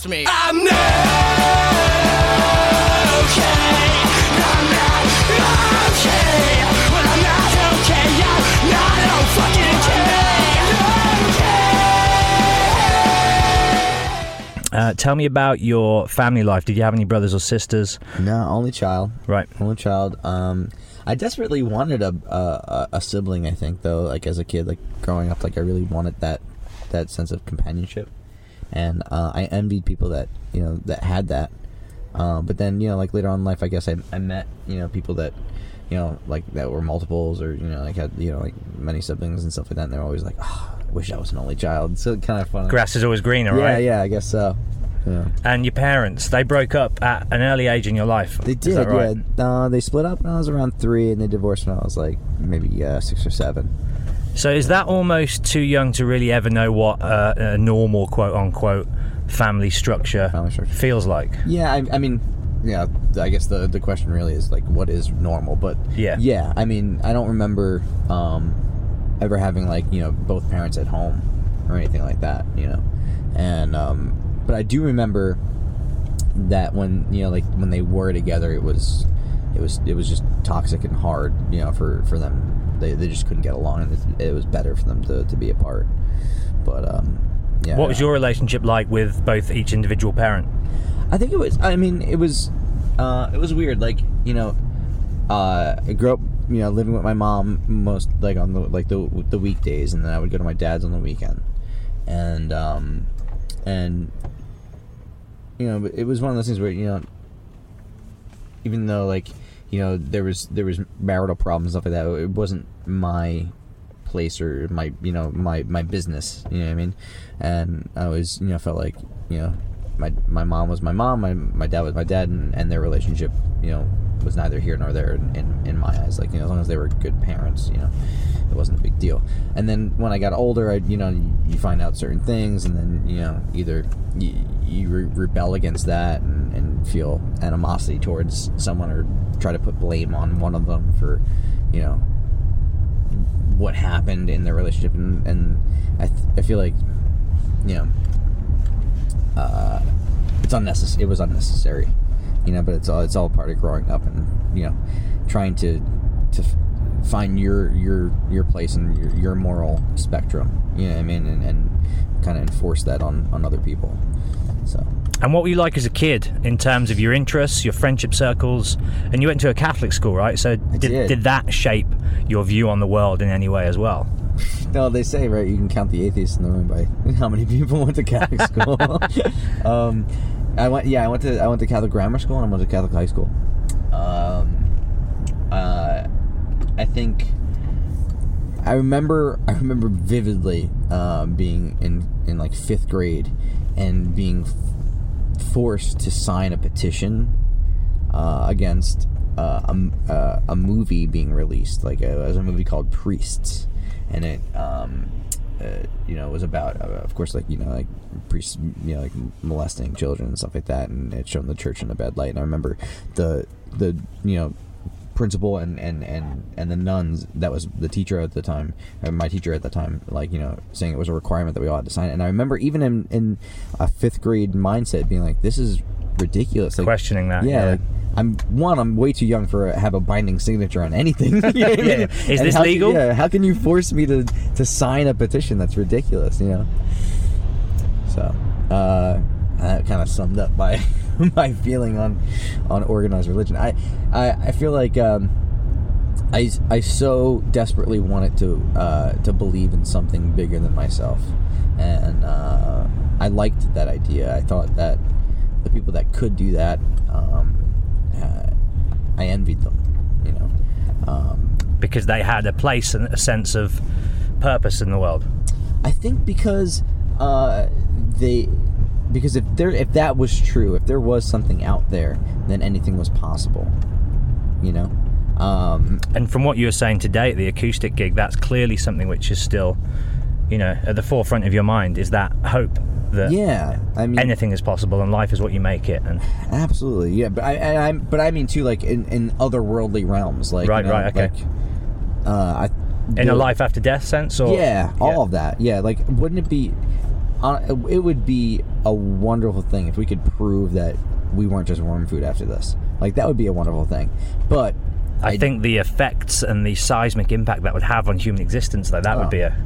Trust me. I'm not okay. I'm not okay. When I'm not okay, I'm not fucking okay. Uh, tell me about your family life. Did you have any brothers or sisters? No, only child. Right. Only child. Um, I desperately wanted a, a a sibling. I think though, like as a kid, like growing up, like I really wanted that that sense of companionship, and uh, I envied people that you know that had that. Um, but then you know, like later on in life, I guess I, I met you know people that you know like that were multiples or you know like had you know like many siblings and stuff like that. And they're always like, oh, I wish I was an only child. So kind of fun. Grass is always greener, yeah, right? yeah, I guess so. Yeah. And your parents, they broke up at an early age in your life. They did, right? yeah. Uh, they split up when I was around three, and they divorced when I was like maybe uh, six or seven. So is that almost too young to really ever know what uh, a normal quote unquote family structure, Family structure. feels like? Yeah, I, I mean, yeah. I guess the the question really is like, what is normal? But Yeah. yeah. I mean, I don't remember um, ever having like you know both parents at home or anything like that. You know, and um, but I do remember that when you know like when they were together, it was it was it was just toxic and hard. You know, for for them. They, they just couldn't get along, and it, was better for them to, to be apart. But um, yeah. What was your relationship like with both each individual parent? I think it was. I mean, it was. Uh, it was weird. Like you know, uh, I grew up, you know, living with my mom most like on the like the the weekdays, and then I would go to my dad's on the weekend, and um, and you know, it was one of those things where you know, even though like you know there was there was marital problems stuff like that, it wasn't my place or my you know my my business you know what i mean? And i always you know felt like you know my my mom was my mom my my dad was my dad and, and their relationship you know was neither here nor there in, in, in my eyes. Like you know as long as they were good parents you know it wasn't a big deal. And then when i got older i you know you, find out certain things and then you know either you, you re- rebel against that and, and feel animosity towards someone or try to put blame on one of them for you know what happened in their relationship and, and I, th- I feel like you know uh, it's unnecessary it was unnecessary you know but it's all it's all part of growing up and you know trying to to find your your your place in your, your moral spectrum. You know what I mean, and, and kind of enforce that on on other people. So And what were you like as a kid in terms of your interests, your friendship circles? And you went to a Catholic school, right? So did, did. did that shape your view on the world in any way as well? no, they say right, you can count the atheists in the room by how many people went to Catholic school. um, I went, yeah, I went to I went to Catholic grammar school and I went to Catholic high school. Um, uh, I think I remember I remember vividly um, being in in like fifth grade and being forced to sign a petition uh, against uh, a, uh, a movie being released. Like it was a movie called Priests, and it um, uh, you know was about uh, of course like you know like priests you know like molesting children and stuff like that, and it showed the church in a bad light. And I remember the the you know principal and, and, and, and the nuns that was the teacher at the time my teacher at the time like you know saying it was a requirement that we all had to sign it and i remember even in, in a fifth grade mindset being like this is ridiculous like Questioning that, yeah, yeah. like i'm one i'm way too young for have a binding signature on anything You know what I mean? Yeah. Is And this how legal? yeah how can you force me to to sign a petition that's ridiculous you know so uh that kind of summed up my my feeling on on organized religion. I I, I feel like um, I I so desperately wanted to uh, to believe in something bigger than myself, and uh, I liked that idea. I thought that the people that could do that, um, uh, I envied them. You know. Um, Because they had a place and a sense of purpose in the world. I think because uh, they because if there if that was true, if there was something out there, then anything was possible. You know. Um, And from what you were saying today at the acoustic gig, that's clearly something which is still, you know, at the forefront of your mind is that hope that yeah, I mean, anything is possible and life is what you make it. And absolutely, yeah. But I, and I'm, but I mean too, like in, in otherworldly realms, like Right, you know, right, okay. Like, uh, I, in a life after death sense, or yeah, all of that. Yeah, like wouldn't it be? It would be a wonderful thing if we could prove that we weren't just worm food after this. Like that would be a wonderful thing. But I think the effects and the seismic impact that would have on human existence, like that Oh. would be a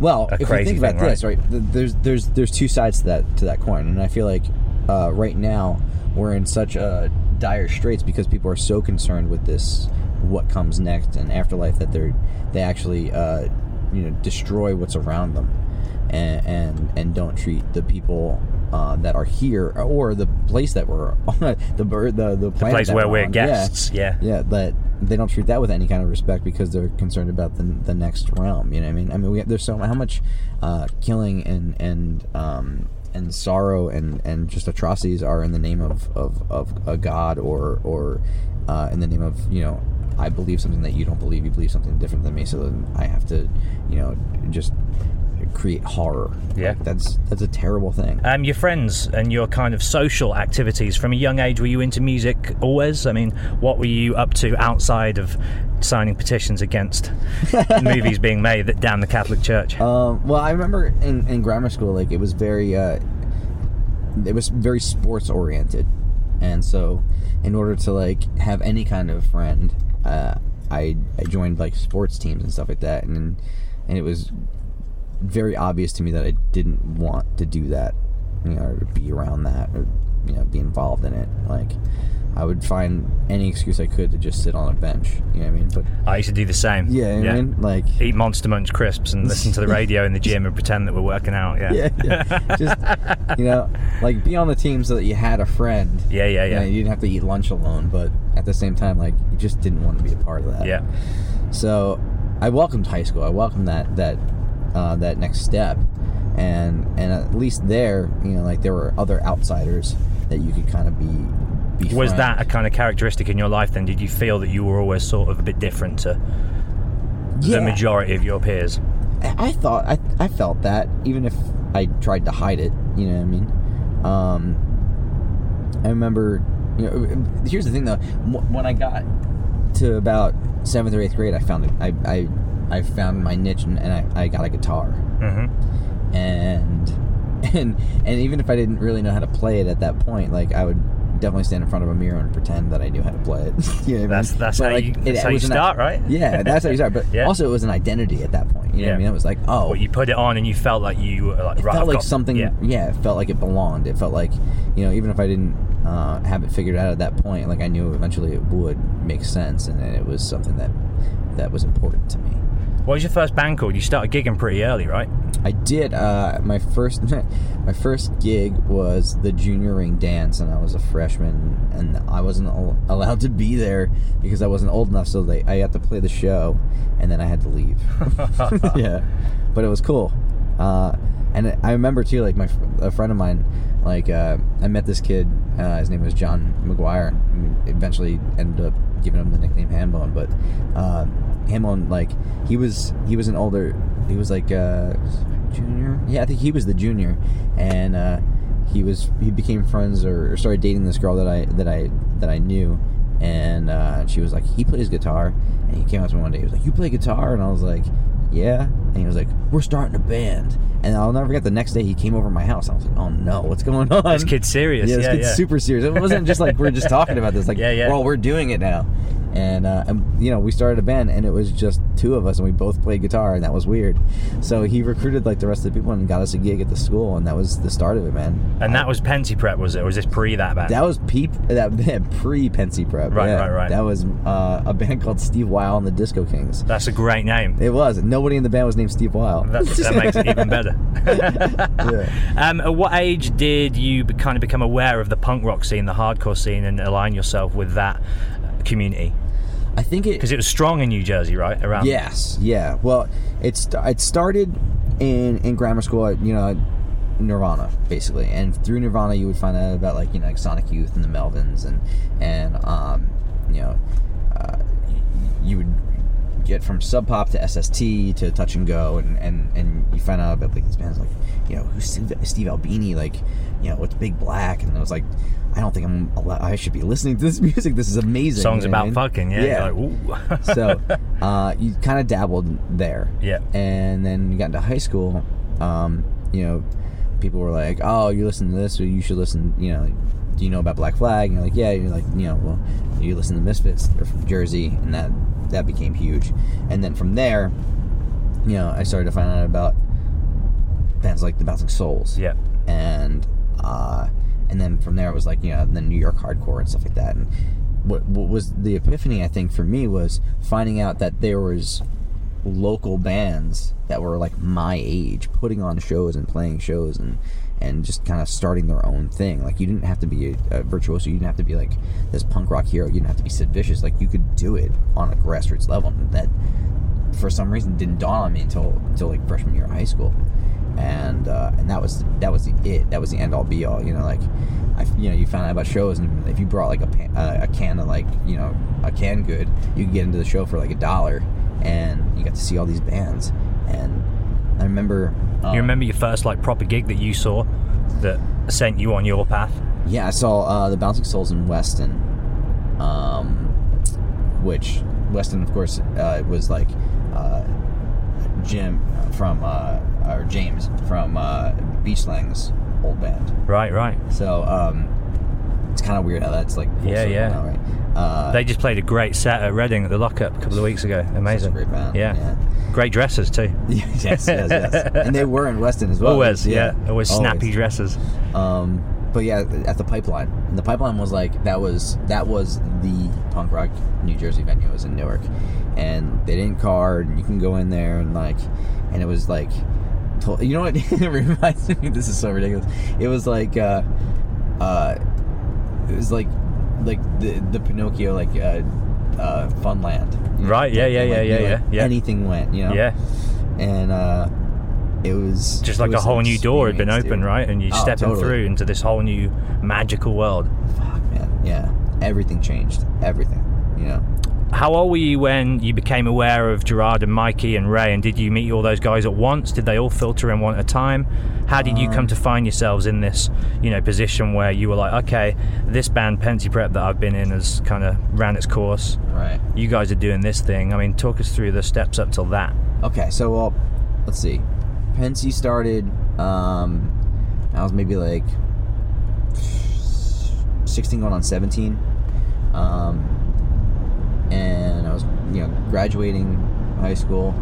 Well, a if you think about thing, this, right? th- There's there's there's two sides to that to that coin, and I feel like uh, right now we're in such a dire straits because people are so concerned with this, what comes next and afterlife that they're they actually uh, you know destroy what's around them, and and, and don't treat the people. Uh, that are here, or the place that we're on, the bird, the the, planet place where we're. Yeah. guests. Yeah. Yeah, that they don't treat that with any kind of respect because they're concerned about the, the next realm. You know what I mean? I mean, we, there's so how much uh, killing and and um, and sorrow and, and just atrocities are in the name of, of, of a god or or uh, in the name of you know I believe something that you don't believe. You believe something different than me, so then I have to you know just create horror. Yeah. Like, that's that's a terrible thing. Um, your friends and your kind of social activities from a young age, were you into music always? I mean, what were you up to outside of signing petitions against movies being made that damn the Catholic Church? Um, well, I remember in, in grammar school, like it was very, uh, it was very sports oriented, and so in order to like have any kind of friend, uh, I I joined like sports teams and stuff like that, and and it was very obvious to me that I didn't want to do that, you know, or be around that, or you know, be involved in it. Like, I would find any excuse I could to just sit on a bench. You know what I mean? But I used to do the same. yeah, you know what I mean, like. Eat Monster Munch crisps and listen to the radio in the gym and pretend that we're working out. Yeah. yeah, yeah. Just you know, like be on the team so that you had a friend. Yeah, yeah, You, yeah. know, you didn't have to eat lunch alone, but at the same time, like you just didn't want to be a part of that. Yeah. So I welcomed high school. I welcomed that that uh, that next step, and and at least there, you know, like there were other outsiders that you could kind of be. be Was that a kind of characteristic in your life then? Did you feel that you were always sort of a bit different to yeah. the majority of your peers? I I thought I, I felt that even if I tried to hide it, you know what I mean. Um, I remember, you know, here's the thing though. When I got to about seventh or eighth grade, I found it. I I, I found my niche and, and I, I got a guitar Mm-hmm. and and and even if I didn't really know how to play it at that point, like I would definitely stand in front of a mirror and pretend that I knew how to play it. you know what I That's mean? that's But, how you, that's how you was an- start, right? Yeah, that's how you start. But Yeah. also, it was an identity at that point. You know what Yeah. I mean? It was like, oh, But you put it on and you felt like you were like it right. felt I've like something. Yeah. Yeah. it felt like it belonged. It felt like, you know, even if I didn't uh, have it figured out at that point, like I knew eventually it would make sense, and it was something that that was important to me. What was your first band called? You started gigging pretty early, right? I did. Uh, my first my first gig was the junior ring dance, and I was a freshman, and I wasn't allowed to be there because I wasn't old enough. So they I had to play the show, and then I had to leave. yeah, but it was cool. Uh, and I remember too, like my a friend of mine, like uh, I met this kid. Uh, his name was John McGuire. and Eventually ended up giving him the nickname Hambone, but uh, Hambone, like he was he was an older. He was like uh, junior. Yeah, I think he was the junior, and uh, he was he became friends or, or started dating this girl that I that I that I knew, and uh, she was like he plays guitar, and he came up to me one day. He was like, "You play guitar?" And I was like, "Yeah," and he was like, "We're starting a band." And I'll never forget the next day he came over to my house. I was like, "Oh no, what's going on?" This kid's serious. Yeah, Yeah, this kid's yeah. super serious. It wasn't just like we're just talking about this. Like, Yeah, yeah. well, we're doing it now. And, uh, and you know, we started a band, and it was just two of us, and we both played guitar, and that was weird. So he recruited like the rest of the people and got us a gig at the school, and that was the start of it, man. And that was Pencey Prep, was it? Or was this pre that band? That was peep that pre Pencey Prep. Right, yeah. right, right. That was uh, a band called Steve Weil and the Disco Kings. That's a great name. It was. Nobody in the band was named Steve Weil. That, that makes it even better. yeah. Um, at what age did you kind of become aware of the punk rock scene, the hardcore scene, and align yourself with that community? I think it Because it was strong in New Jersey, right? Around Yes, yeah. Well, it's it started in in grammar school. At, you know, Nirvana basically, and through Nirvana you would find out about like you know like Sonic Youth and the Melvins, and and um, you know, uh, you would get from Sub Pop to SST to Touch and Go, and and and you find out about like these bands like you know who's Steve, Steve Albini, like you know what's Big Black, and I was like. I don't think I'm. Allowed, I should be listening to this music. This is amazing. songs you know what I about mean? fucking, yeah. You're like, so uh, you kind of dabbled there. Yeah. And then you got into high school. Um, you know, people were like, "Oh, you listen to this, or you should listen." You know, do you know about Black Flag? And you're like, "Yeah." You're like, you know, well, you listen to Misfits. They're from Jersey, and that that became huge. And then from there, you know, I started to find out about bands like the Bouncing Souls yeah. and uh, and then from there it was like you know the New York hardcore and stuff like that. And what what was the epiphany I think for me was finding out that there was local bands that were like my age putting on shows and playing shows and and just kind of starting their own thing. Like you didn't have to be a, a virtuoso. You didn't have to be like this punk rock hero. You didn't have to be Sid Vicious. Like you could do it on a grassroots level. And that for some reason didn't dawn on me until until like freshman year of high school, and uh, and that was that was the it. That was the end all be all. You know, like I you know you found out about shows, and if you brought like a pan, uh, a can of like you know a can good, you could get into the show for like a dollar, and you got to see all these bands. And I remember. You remember your first like proper gig that you saw that sent you on your path? Yeah, I saw uh, the Bouncing Souls in Weston, um, which Weston, of course, uh, was like uh, Jim from uh, or James from uh, Beachlang's old band. Right, right. So um, it's kind of weird how that's like Yeah, yeah. now, right? Uh, They just played a great set at Reading at the Lockup a couple of weeks ago. Amazing. great band, Yeah. yeah. Great dresses too. yes, yes, yes, and they were in Weston as well. Always, yeah. Always snappy Always. dresses. Um, but yeah, at the pipeline, and the pipeline was like that was that was the punk rock New Jersey venue. It was in Newark, and they didn't card. And you can go in there and like, and it was like, to- you know what? it reminds me. This is so ridiculous. It was like, uh, uh, it was like, like the the Pinocchio like uh, uh, Funland. you Right, yeah, yeah, like, yeah, you yeah, know, yeah, yeah. Anything went, you know. Yeah. And uh, it was Just like a was an whole new door had been opened, dude. right? And you're Oh, stepping totally. through into this whole new magical world. Fuck, man. Yeah. Everything changed. Everything. You know. How old were you when you became aware of Gerard and Mikey and Ray? And did you meet all those guys at once? Did they all filter in one at a time? How did you come to find yourselves in this, you know, position where you were like, okay, this band Pencey Prep that I've been in has kind of ran its course. Right. You guys are doing this thing. I mean, talk us through the steps up till that. Okay. So, well, let's see. Pencey started. Um, I was maybe like 16 going on 17. Um, and I was, you know, graduating high school,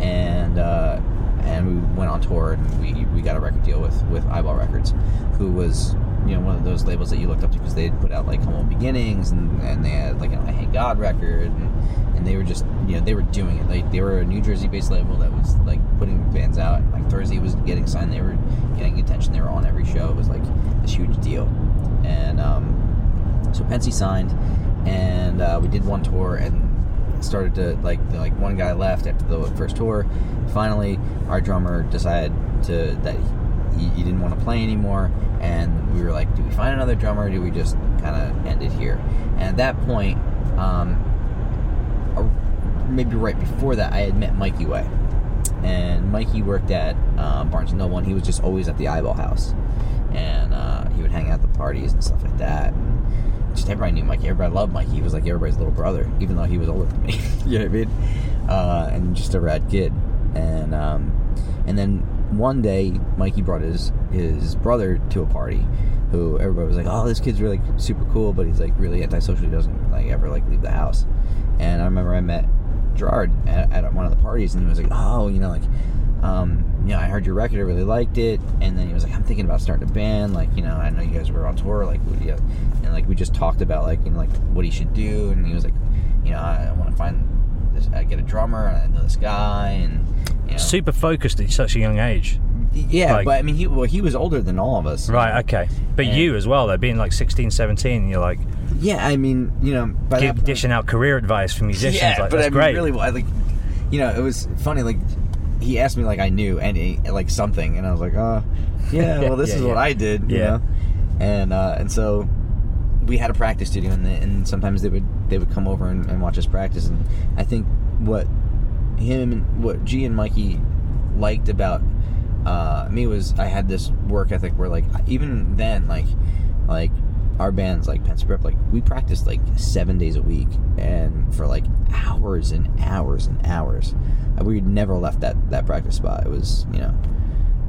and uh, and we went on tour, and we, we got a record deal with with Eyeball Records, who was you know one of those labels that you looked up to because they had put out like Humble Beginnings, and, and they had like an I Hate God record, and, and they were just you know they were doing it like they were a New Jersey based label that was like putting bands out. Like Thursday was getting signed, they were getting attention, they were on every show. It was like this huge deal, and um, so Pencey signed, and uh, we did one tour and started to like like one guy left after the first tour. Finally, our drummer decided to that he, he didn't want to play anymore, and we were like, do we find another drummer? Or do we just kind of end it here? And at that point, um, maybe right before that, I had met Mikey Way, and Mikey worked at uh, Barnes and Noble, and he was just always at the Eyeball House, and uh, he would hang out at the parties and stuff like that. And, just everybody knew Mikey. Everybody loved Mikey. He was like everybody's little brother, even though he was older than me. you know what I mean? Uh, and just a rad kid. And um, and then one day, Mikey brought his his brother to a party. Who everybody was like, "Oh, this kid's really super cool," but he's like really antisocial. He doesn't like ever like leave the house. And I remember I met Gerard at, at one of the parties, and he was like, "Oh, you know, like." Um, you know, I heard your record, I really liked it, and then he was like, I'm thinking about starting a band, like, you know, I know you guys were on tour, like, would you, and like we just talked about like, you know, like what he should do, and he was like, you know, I want to find, this, I get a drummer, and I know this guy, and you know, Super focused at such a young age. yeah, like- but I mean, he well, he was older than all of us, Right, okay. But And- you as well, though, being like 16, 17, you're like Yeah, I mean, you know, by give, dishing out career advice for musicians. Yeah, like, but that's I mean, great. really, I, like, you know, it was funny. Like, he asked me like I knew any like something, and I was like, oh, yeah. Well, this Yeah, is yeah. what I did, you Yeah. know. And uh, and so we had a practice studio, and, and sometimes they would they would come over and, and watch us practice. And I think what him and what G and Mikey liked about uh, me was I had this work ethic where like even then like like our bands like Pencey Prep like we practiced like seven days a week and for like hours and hours and hours we never left that that practice spot. It was you know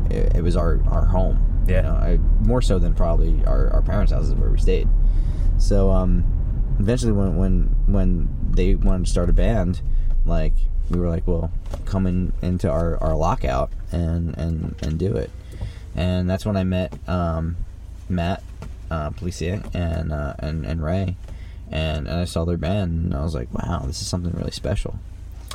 it, it was our our home. Yeah. you know, I, more so than probably our, our parents' houses where we stayed. So um eventually when when when they wanted to start a band like we were like well come in into our, our lockout and and and do it. And that's when I met um, Matt uh, Pelissier and uh, and and Ray. And, and I saw their band and I was like wow this is something really special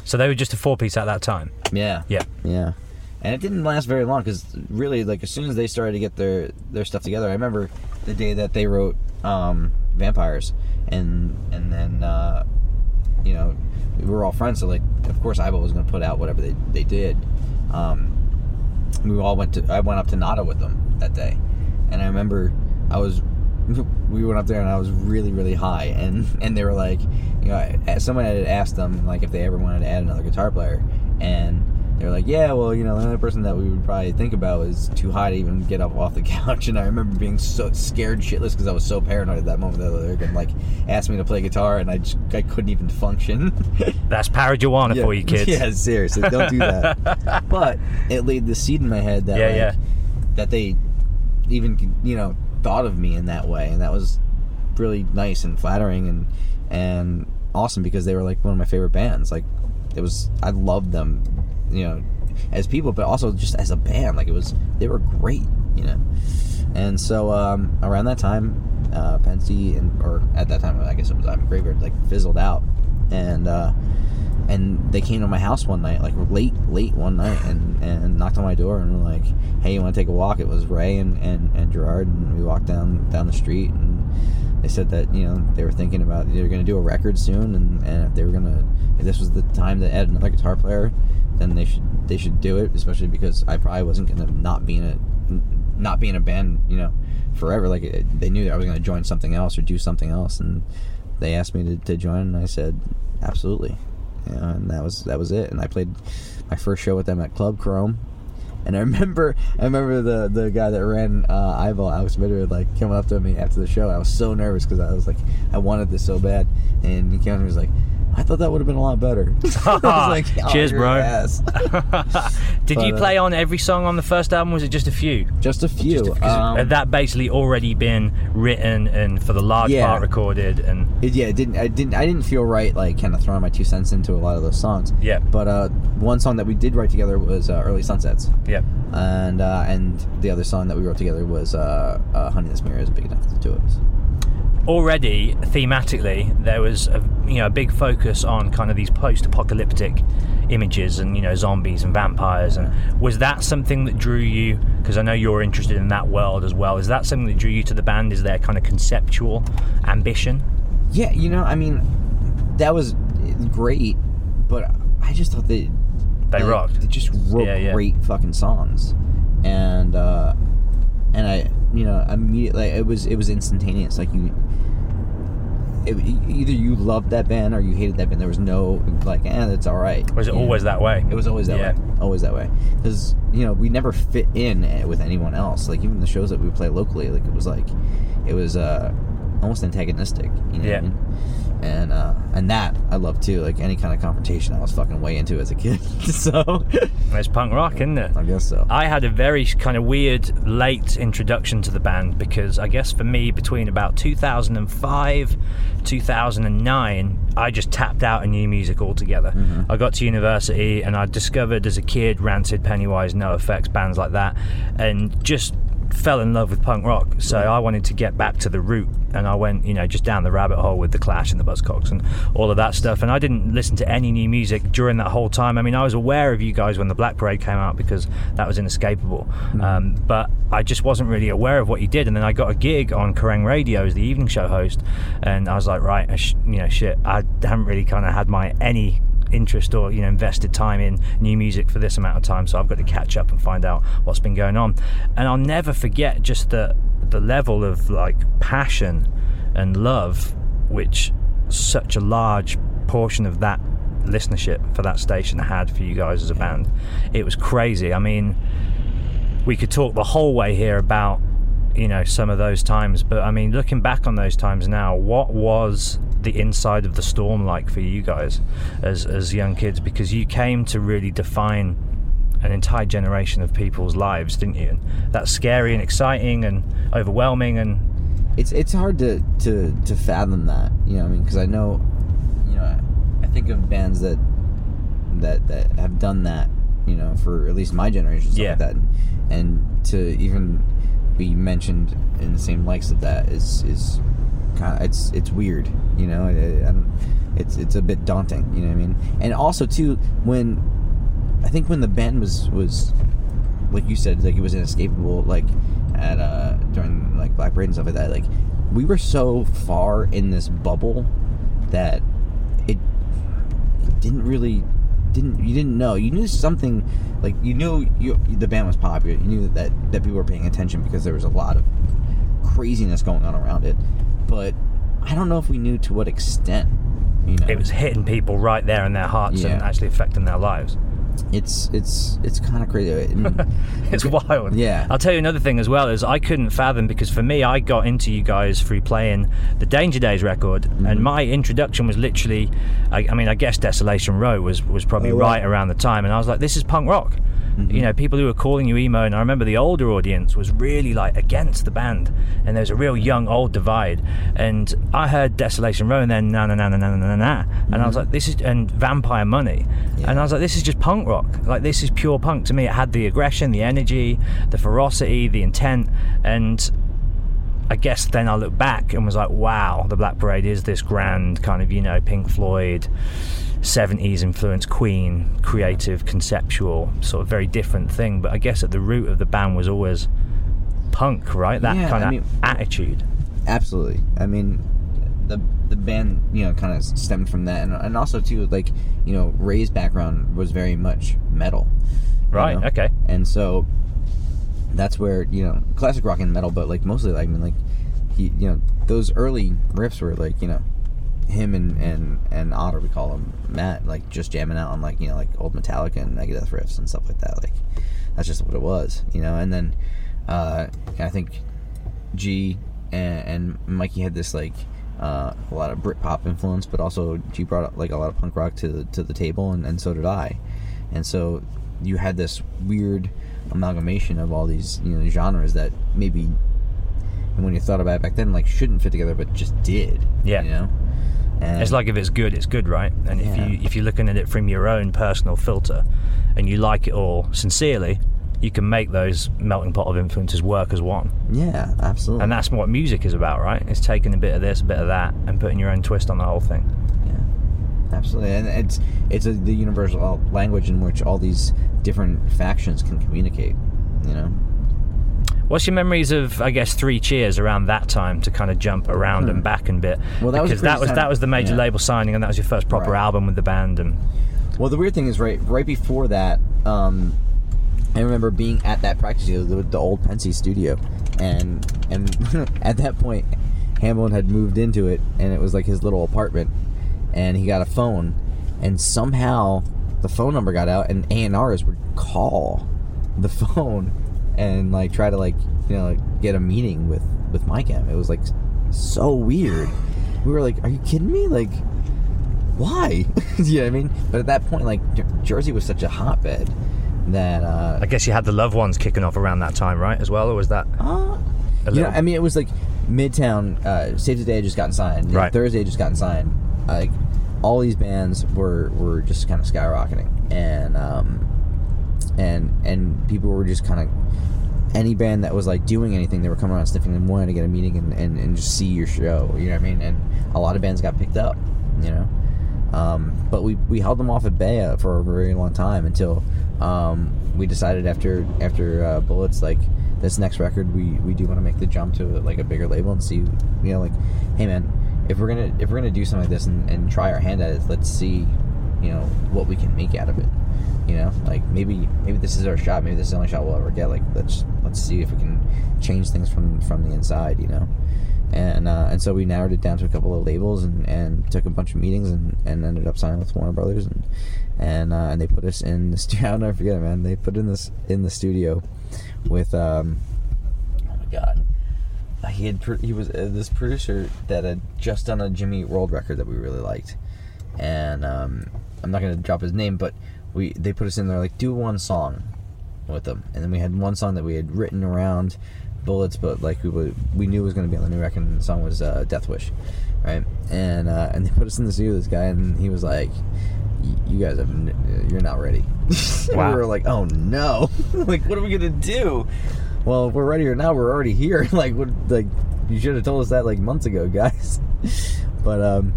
so they were just a four piece at that time. yeah. Yeah. yeah. And it didn't last very long because really like as soon as they started to get their their stuff together I remember the day that they wrote um, Vampires. And and then uh, you know we were all friends so like of course Ivo was going to put out whatever they, they did. Um, we all went to I went up to Nada with them that day. And I remember I was we went up there and I was really really high and and they were like you know someone had asked them like if they ever wanted to add another guitar player and they were like yeah well you know the only person that we would probably think about was too high to even get up off the couch and I remember being so scared shitless because I was so paranoid at that moment that they were gonna like ask me to play guitar and I just I couldn't even function That's marijuana for you kids. yeah, seriously, don't do that. but it laid the seed in my head that Yeah, like, yeah. that they even you know thought of me in that way, and that was really nice and flattering and and awesome because they were like one of my favorite bands. Like it was, I loved them, you know, as people, but also just as a band. Like it was, they were great, you know. And so um, around that time, uh, Pencey and or at that time I guess it was I'm Graveyard like fizzled out, and uh, and they came to my house one night, like late, late one night, and, and knocked on my door and were like, "Hey, you want to take a walk?" It was Ray and, and, and Gerard, and we walked down down the street, and they said that you know they were thinking about they were going to do a record soon, and, and if they were going to, if this was the time to add another guitar player, then they should they should do it, especially because I probably wasn't going to not be in a not be in a band, you know, forever. Like it, they knew that I was going to join something else or do something else, and they asked me to, to join, and I said absolutely you know, and that was that was it. And I played my first show with them at Club Chrome. And I remember, I remember the the guy that ran uh, Eyeball, Alex Mitter, like coming up to me after the show. I was so nervous because I was like, I wanted this so bad, and he came up and was like, I thought that would have been a lot better. Like, oh, Cheers, bro. Did you But, uh, play on every song on the first album? Was it just a few? Just a few. Just a- Um, that basically already been written and for the large Yeah. part recorded and it, yeah, it didn't. I didn't. I didn't feel right, like kind of throwing my two cents into a lot of those songs. Yeah. But uh, one song that we did write together was uh, "Early Sunsets," yeah. and uh, and the other song that we wrote together was uh, uh, "Honey, This Mirror Is Big Enough to do Us." Already thematically there was a you know a big focus on kind of these post-apocalyptic images and you know zombies and vampires. And was that something that drew you because I know you're interested in that world as well is that something that drew you to the band? Is there kind of conceptual ambition? Yeah, you know, I mean, that was great, but I just thought they they like, rocked. They just wrote Yeah, yeah. great fucking songs, and uh, and I, you know, immediately it was it was instantaneous. Like you, it, either you loved that band or you hated that band. There was no like, eh, that's all right. was it know? always that way It was always that Yeah. way. Always that way. Because you know we never fit in eh, with anyone else. Like even the shows that we play locally, like it was like, it was uh, almost antagonistic. You know Yeah. I mean? And uh, and that I love too. Like any kind of confrontation, I was fucking way into as a kid. so it's punk rock isn't it I guess so. I had a very kind of weird late introduction to the band because I guess for me, between about 2005, 2009, I just tapped out of new music altogether. I got to university and I discovered as a kid Rancid, Pennywise, NOFX, bands like that, and just fell in love with punk rock. So I wanted to get back to the root and I went, you know, just down the rabbit hole with the Clash and the Buzzcocks and all of that stuff. And I didn't listen to any new music during that whole time. I mean, I was aware of you guys when the Black Parade came out because that was inescapable. Um, but I just wasn't really aware of what you did. And then I got a gig on Kerrang Radio as the evening show host, and I was like, right, I sh- you know, shit, I haven't really kind of had my any interest or you know invested time in new music for this amount of time so I've got to catch up and find out what's been going on. And I'll never forget just the the level of like passion and love which such a large portion of that listenership for that station had for you guys as a band. It was crazy. I mean we could talk the whole way here about you know some of those times but i mean looking back on those times now what was the inside of the storm like for you guys as as young kids because you came to really define an entire generation of people's lives didn't you? And that's scary and exciting and overwhelming and it's it's hard to to to fathom that you know what i mean? Because i know you know i think of bands that that that have done that you know for at least my generation stuff Yeah. like that. And to even be mentioned in the same likes of that is is kind of it's it's weird you know it's it's a bit daunting you know what i mean and also too when i think when the band was was like you said, like it was inescapable. Like at uh during like Black Parade and stuff like that. Like we were so far in this bubble that it, it didn't really didn't you didn't know you knew something like you knew you the band was popular you knew that that people were paying attention because there was a lot of craziness going on around it but i don't know if we knew to what extent you know it was hitting people right there in their hearts and actually affecting their lives it's it's it's kind of crazy I mean, it's wild. Yeah. I'll tell you another thing as well is I couldn't fathom because for me I got into you guys through playing the Danger Days record Mm-hmm. and my introduction was literally I, I mean I guess Desolation Row was was probably Oh, wow. right around the time and I was like this is punk rock. Mm-hmm. You know, people who were calling you emo, and I remember the older audience was really like against the band, and there was a real young old divide. And I heard Desolation Row and then na na na na na na na, and I was mm-hmm. like, this is and Vampire Money, yeah. and I was like, this is just punk rock. Like this is pure punk to me. It had the aggression, the energy, the ferocity, the intent, and I guess then I looked back and was like, wow, the Black Parade is this grand kind of, you know, Pink Floyd, 70s influence, Queen, creative, conceptual, sort of very different thing. But I guess at the root of the band was always punk, right? That Yeah, kind I of mean- attitude. absolutely i mean the the band you know kind of stemmed from that and, and also too like you know ray's background was very much metal you Right, know? okay. and so that's where you know classic rock and metal but like mostly like i mean like he you know those early riffs were like you know him and and and otter we call him matt like just jamming out on like you know like old metallica and megadeth riffs and stuff like that like that's just what it was you know and then uh i think G and, and Mikey had this like uh, a lot of Britpop influence, but also G brought like a lot of punk rock to the, to the table, and, and so did I. And so you had this weird amalgamation of all these you know genres that maybe and when you thought about it back then like shouldn't fit together but just did Yeah. you know and It's like if it's good, it's good, right? And if Yeah. you if you're looking at it from your own personal filter, and you like it all sincerely, you can make those melting pot of influences work as one. yeah absolutely And that's what music is about, right? It's taking a bit of this, a bit of that, and putting your own twist on the whole thing. yeah absolutely and it's it's a, the universal language in which all these different factions can communicate you know What's your memories of, I guess, Three Cheers around that time to kind of jump around and back and bit? Hmm. Well, that was because the that was that was the major yeah. label signing, and that was your first proper Right. album with the band. And Well, the weird thing is, right, right before that, um, I remember being at that practice the, the old Pencey studio, and and at that point, Hamlin had moved into it, and it was like his little apartment, and he got a phone, and somehow the phone number got out, and A and R's would call the phone and like try to like you know like, get a meeting with with My Chem. It was like so weird. We were like, "Are you kidding me?" Like why? you know what I mean? But at that point, like Jersey was such a hotbed that uh, I guess you had the Loved Ones kicking off around that time, right? As well, or was that? uh you I mean, it was like Midtown. Uh, Save the Day had just gotten signed. Right. Thursday had just gotten signed. Like all these bands were were just kind of skyrocketing, and um, and and people were just kind of any band that was like doing anything, they were coming around sniffing and wanting to get a meeting and, and, and just see your show. You know what I mean? And a lot of bands got picked up. You know. Um, but we, we held them off at bay uh, for a very long time until um, we decided after after uh, Bullets like this next record we, we do want to make the jump to like a bigger label and see you know like hey man if we're gonna if we're gonna do something like this and, and try our hand at it let's see you know what we can make out of it you know like maybe maybe this is our shot maybe this is the only shot we'll ever get like let's let's see if we can change things from from the inside you know and uh, and so we narrowed it down to a couple of labels and, and took a bunch of meetings and, and ended up signing with Warner Brothers and and uh, and they put us in the studio. Never forget it, man. They put in this in the studio with um oh my god. Uh, He had he was uh, this producer that had just done a Jimmy World record that we really liked, and um, I'm not gonna drop his name, but we they put us in there like do one song with them, and then we had one song that we had written around bullets, but like we would, we knew was going to be on the new record. And the song was uh, Death Wish, right? And uh, and they put us in the studio with this guy, and he was like, "You guys have, n- you're not ready." Wow. we were like, "Oh no! like, what are we gonna do?" Well, if we're ready or not, we're already here. like, what? Like, you should have told us that like months ago, guys. but um,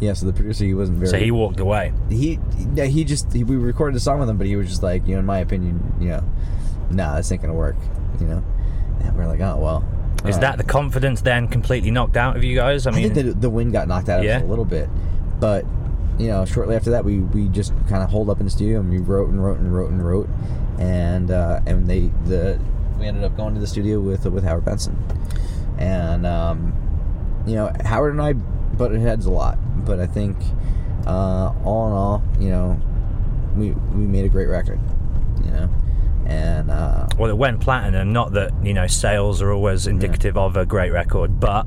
yeah. So the producer, he wasn't very So he walked away. he yeah he just he, we recorded a song with him but he was just like you know in my opinion you know nah this ain't gonna work you know and we're like oh well Is all that the confidence then completely knocked out of you guys? I I mean, think that the wind got knocked out of Yeah? us a little bit but you know shortly after that we we just kind of holed up in the studio and we wrote and wrote and wrote and wrote and uh and they the we ended up going to the studio with with Howard Benson and um you know Howard and I butted heads a lot but I think uh all in all you know we we made a great record you know and uh well, it went platinum. Not that you know sales are always indicative of a great record, but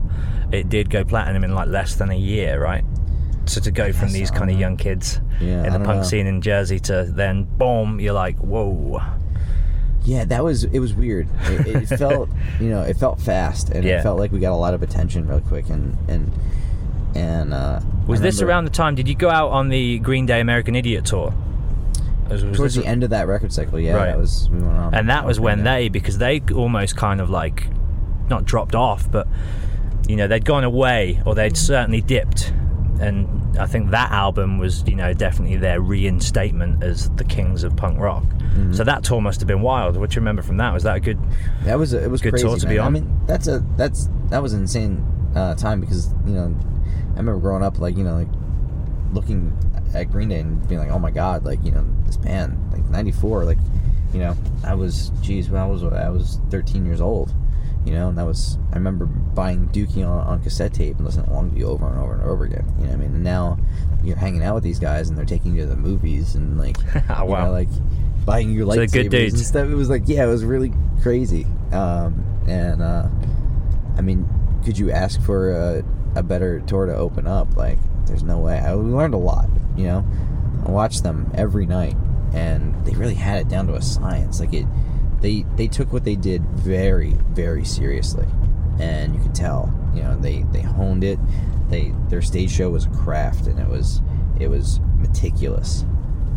it did go platinum in like less than a year, right? So to go from these kind of young kids Yeah, in the punk know. scene in Jersey to then boom, you're like, whoa. Yeah, that was it. Was weird. It, it felt, you know, it felt fast, and Yeah. it felt like we got a lot of attention real quick, and and and. Uh, Was I this remember around the time? Did you go out on the Green Day American Idiot tour? Was- was towards this- the end of that record cycle? Yeah, Right. that was we went on, and that on was when Green Day. they because they almost kind of like not dropped off but you know they'd gone away or they'd certainly dipped and i think that album was you know definitely their reinstatement as the kings of punk rock Mm-hmm. so that tour must have been wild what do you remember from that was that a good That was a, it was Good crazy. tour to be man. I mean, that's a that's that was an insane uh, time because you know remember growing up like you know like looking at Green Day and being like, oh my god, like you know this band like '94, like you know I was geez, when I was I was 13 years old. You know, and that was I remember buying Dookie on, on cassette tape and listening to Longview over and over and over again. You know, what I mean, and now you're hanging out with these guys and they're taking you to the movies and like, Oh, you wow. know, like buying your lightsabers good and stuff. It was like, yeah, it was really crazy. Um, and uh, I mean, could you ask for a, a better tour to open up. Like, there's no way. I, we learned a lot. You know, I watched them every night, and they really had it down to a science. Like it, they they took what they did very very seriously, and you could tell. You know, they they honed it. They their stage show was a craft, and it was it was meticulous,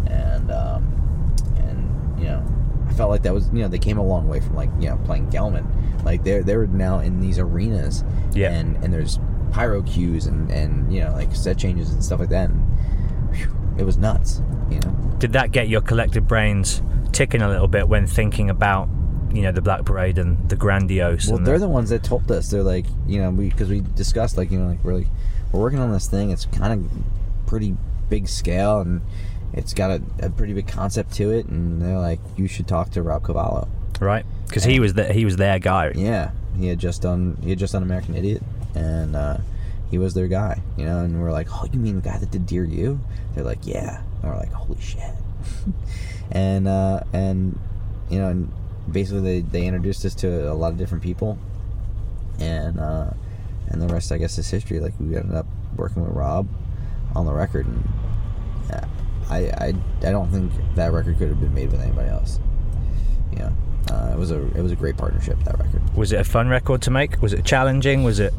and um, and you know, I felt like that was you know they came a long way from like you know playing Gilman. Like they're they're now in these arenas, Yeah. and and there's pyro cues and and you know like set changes and stuff like that. And, whew, it was nuts, you know. Did that get your collective brains ticking a little bit when thinking about, you know, the Black Parade and the grandiose? Well, and they're the, the ones that told us. They're like, you know, we because we discussed like, you know, like we're like we're working on this thing. It's kind of pretty big scale and it's got a, a pretty big concept to it. And they're like, you should talk to Rob Cavallo. right because he was the, he was their guy. Yeah, he had just done he had just done American Idiot, and uh, he was their guy. You know, and we're like, oh, you mean the guy that did Dear You? They're like, yeah. And we're like, holy shit. and uh, and you know, and basically they, they introduced us to a lot of different people, and uh, and the rest, I guess, is history. Like we ended up working with Rob on the record, and uh, I I I don't think that record could have been made with anybody else. You know, uh, it was a it was a great partnership. That record. Was it a fun record to make? Was it challenging? Was it?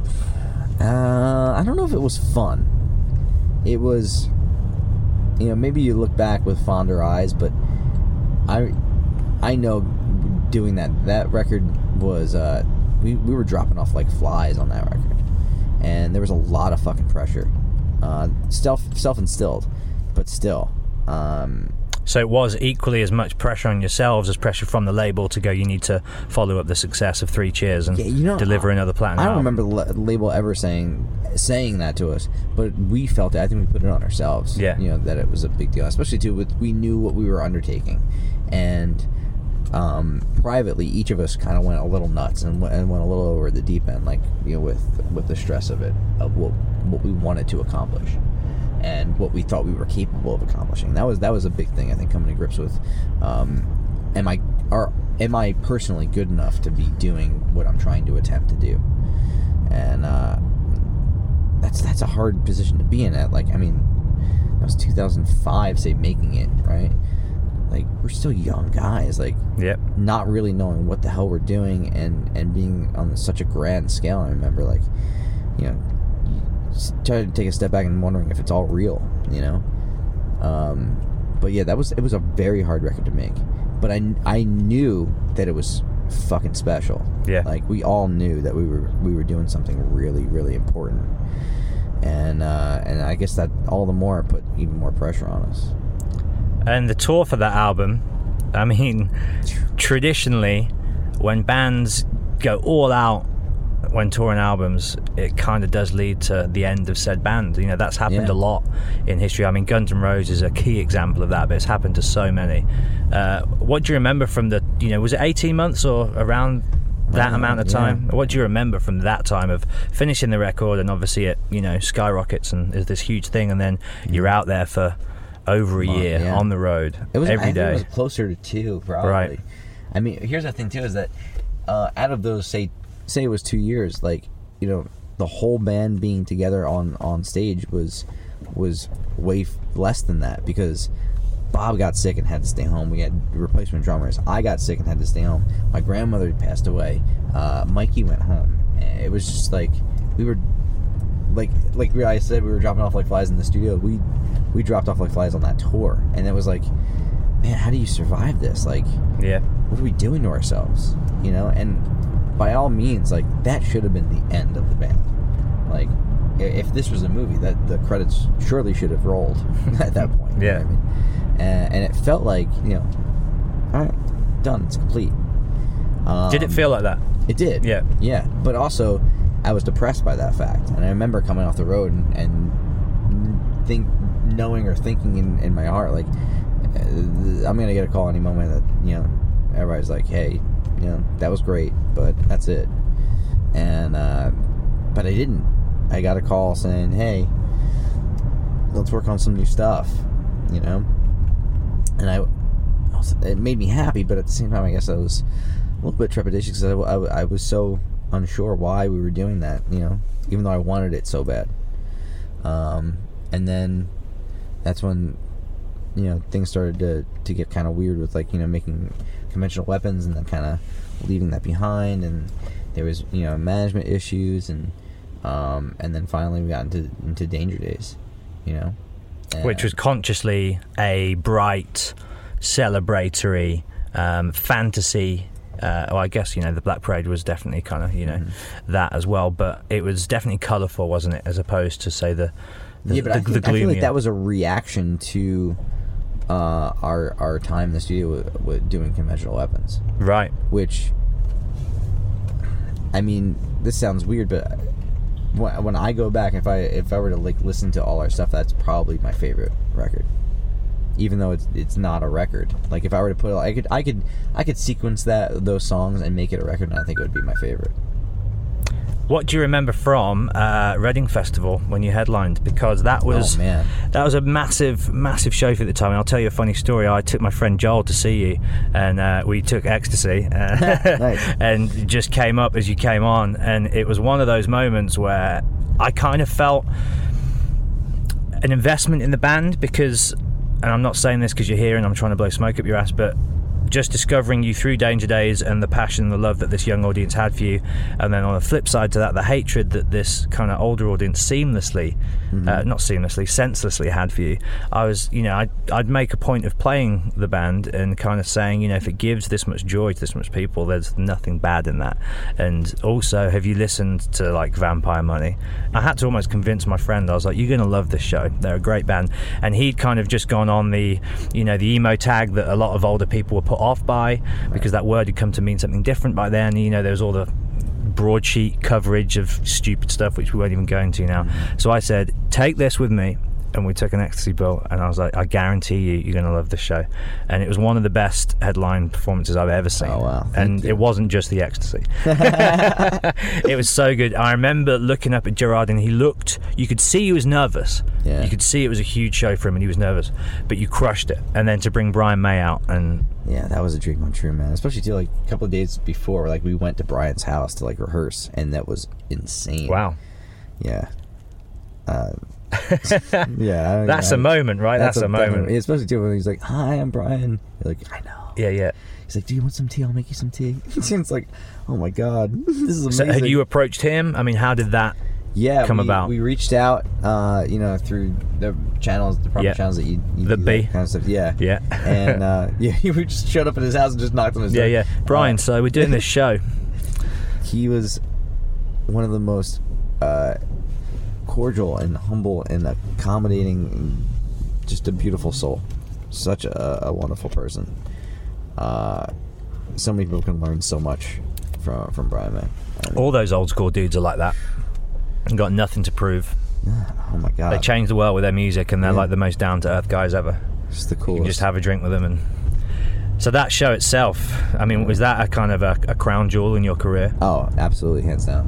Uh, I don't know if it was fun. It was, you know, maybe you look back with fonder eyes, but I, I know doing that that record was uh, we we were dropping off like flies on that record, and there was a lot of fucking pressure, uh, self self instilled, but still, um, So it was equally as much pressure on yourselves as pressure from the label to go. You need to follow up the success of Three Cheers and Yeah, you know, deliver I- another platinum. I don't album. remember the label ever saying saying that to us, but we felt it. I think we put it on ourselves. Yeah. you know that it was a big deal, especially too with we knew what we were undertaking, and um, privately each of us kind of went a little nuts and, went- and went a little over the deep end, like you know with with the stress of it of what what we wanted to accomplish. And what we thought we were capable of accomplishing. That was that was a big thing. I think coming to grips with, um, am I are am I personally good enough to be doing what I'm trying to attempt to do? and uh, that's that's a hard position to be in. At like, I mean, that was 2005, say making it right. Like we're still young guys, like Yep. not really knowing what the hell we're doing, and and being on such a grand scale. I remember, like, you know, trying to take a step back and wondering if it's all real, you know. Um, but yeah, that was it was a very hard record to make, but I I knew that it was fucking special. Yeah. like we all knew that we were we were doing something really really important, and uh, and I guess that all the more put even more pressure on us. And the tour for that album, I mean, traditionally, when bands go all out when touring albums, it kind of does lead to the end of said band. You know, that's happened Yeah. a lot in history. I mean, Guns N' Roses is a key example of that, but it's happened to so many. Uh, what do you remember from the, you know, was it 18 months or around that amount of yeah. time? What do you remember from that time of finishing the record and obviously it, you know, skyrockets and is this huge thing and then you're out there for over a year yeah. on the road It was every think. It was closer to two, probably. Right. I mean, here's the thing too: is that uh, out of those, say, say it was two years, like you know, the whole band being together on on stage was was way f- less than that because Bob got sick and had to stay home. We had replacement drummers. I got sick and had to stay home. My grandmother passed away. Uh, Mikey went home. It was just like we were like like I said, we were dropping off like flies in the studio. We we dropped off like flies on that tour, and it was like, man, how do you survive this? Like, yeah. what are we doing to ourselves? You know, and by all means, like that should have been the end of the band. Like, if this was a movie, that the credits surely should have rolled at that point. you know Yeah. I mean? and, and it felt like you know, all right, done. It's complete. Um, Did it feel like that? it did. Yeah. Yeah. But also, I was depressed by that fact. And I remember coming off the road and, and think, knowing or thinking in, in my heart, like, uh, I'm going to get a call any moment that, you know, everybody's like, hey, you know, that was great, but that's it. And, uh, but I didn't. I got a call saying, hey, let's work on some new stuff, you know? And I, it made me happy, but at the same time, I guess I was a little bit trepidatious because I, I, I was so unsure why we were doing that. You know, even though I wanted it so bad. Um, and then that's when you know things started to to get kind of weird with like you know making conventional weapons and then kind of leaving that behind and there was you know management issues and um, and then finally we got into into danger days you know which was consciously a bright, celebratory um, fantasy. Uh, well, I guess you know the Black Parade was definitely kind of you know Mm-hmm. that as well, but it was definitely colourful, wasn't it? As opposed to say the the, yeah, but the, I, think, I feel like that was a reaction to uh, our our time in the studio with, with doing conventional weapons, right. which I mean, this sounds weird, but when, when I go back, if I if I were to like listen to all our stuff, that's probably my favorite record. Even though it's it's not a record, like if I were to put, I could I could I could sequence that those songs and make it a record, and I think it would be my favorite. What do you remember from uh, Reading Festival when you headlined? Because that was oh man, that was a massive, massive show for the time. And I'll tell you a funny story. I took my friend Joel to see you, and uh, we took ecstasy, uh, Nice. and just came up as you came on. And it was one of those moments where I kind of felt an investment in the band because, and I'm not saying this because you're here and I'm trying to blow smoke up your ass, but just discovering you through Danger Days and the passion and the love that this young audience had for you, and then on the flip side to that, the hatred that this kind of older audience seamlessly, uh, not seamlessly, senselessly had for you. I was, you know, I'd, I'd make a point of playing the band and kind of saying, you know, if it gives this much joy to this much people, there's nothing bad in that. And also, have you listened to like Vampire Money? I had to almost convince my friend. I was like, you're going to love this show. They're a great band. And he'd kind of just gone on the, you know, the emo tag that a lot of older people were put off by because that word had come to mean something different by then. You know, there was all the broadsheet coverage of stupid stuff which we won't even go into now. So I said, take this with me. And we took an ecstasy bill, and I was like, I guarantee you, you're going to love this show. And it was one of the best headline performances I've ever seen. Oh, wow. And it wasn't just the ecstasy. it was so good. I remember looking up at Gerard, and he looked, you could see he was nervous. Yeah. You could see it was a huge show for him, and he was nervous. But you crushed it. And then to bring Brian May out, and Yeah, that was a dream come true, man. Especially too, like a couple of days before, like we went to Brian's house to like rehearse, and that was insane. wow. Yeah. Uh, yeah. That's know. a moment, right? That's, a, definite- moment. yeah, Especially too when he's like, "Hi, I'm Brian." You're like, "I know." Yeah, yeah. He's like, "Do you want some tea? I'll make you some tea." it's like, "Oh my god, this is amazing." So had you approached him? I mean, how did that? yeah, come we, about? We reached out, uh, you know, through the channels, the proper Yeah. channels that you, you The B. kind of stuff. Yeah, Yeah. and uh, yeah, we just showed up at his house and just knocked on his door. Yeah, yeah. Brian, Uh, so we're doing this show. he was one of the most uh, cordial and humble and accommodating, and just a beautiful soul. Such a, a wonderful person. Uh, so many people can learn so much from from Brian May. And- All those old school dudes are like that. And got nothing to prove. oh my god, They changed the world with their music, and they're Yeah. like the most down to earth guys ever. just the You coolest. can just have a drink with them, and so that show itself. I mean, was that a kind of a, a crown jewel in your career? oh, absolutely, hands down.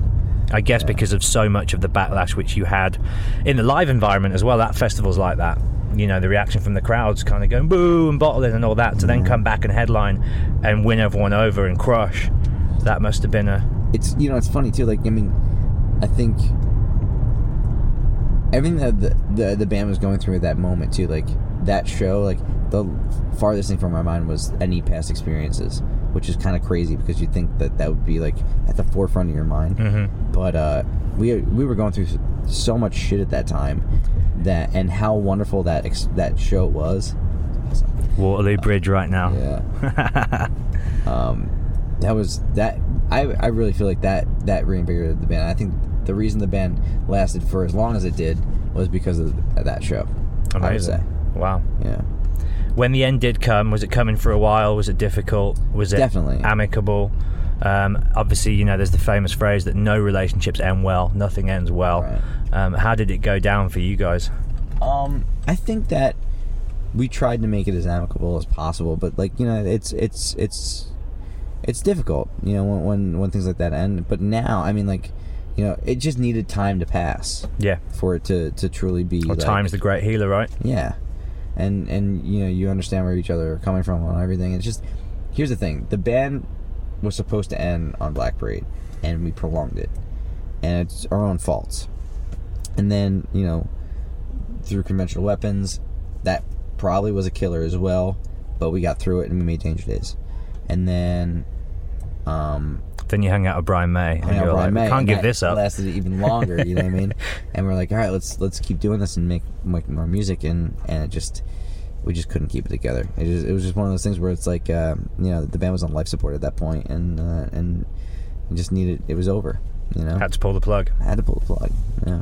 I guess because of so much of the backlash which you had in the live environment as well. That festival's like that. You know, the reaction from the crowds kind of going boo and bottling and all that to then mm. come back and headline and win everyone over and crush. That must have been a. it's you know it's funny too like i mean i think everything that the, the the band was going through at that moment too like that show like the farthest thing from my mind was any past experiences which is kind of crazy because you think that that would be like at the forefront of your mind Mhm. but uh we we were going through so much shit at that time that and how wonderful that ex- that show was Waterloo Bridge right now. yeah. um, that was that. I I really feel like that that reinvigorated the band. I think the reason the band lasted for as long as it did was because of that show. I would Amazing. say. Wow. Yeah. When the end did come, was it coming for a while? Was it difficult? Was it Definitely. amicable? Um, obviously, you know, there's the famous phrase that no relationships end well, nothing ends well. Right. Um, how did it go down for you guys? Um, I think that we tried to make it as amicable as possible, but like you know, it's it's it's it's difficult, you know, when when, when things like that end. But now, I mean, like, you know, it just needed time to pass Yeah. for it to to truly be. Well, like, time's the great healer, right? Yeah, and and you know you understand where each other are coming from on everything. It's just here's the thing: the band was supposed to end on Black Parade, and we prolonged it, and it's our own faults. And then you know, through conventional weapons, that probably was a killer as well, but we got through it and we made Danger Days, and then. Um, Then you hung out with Brian May, and you're like, Brian "We May, can't give this up. Lasted even longer, you know what I mean? And we're like, all right, let's let's keep doing this and make make more music, and and it just we just couldn't keep it together. It just it was just one of those things where it's like, um, you know, the band was on life support at that point, and uh, and just needed it was over, you know. Had to pull the plug. I had to pull the plug. Yeah.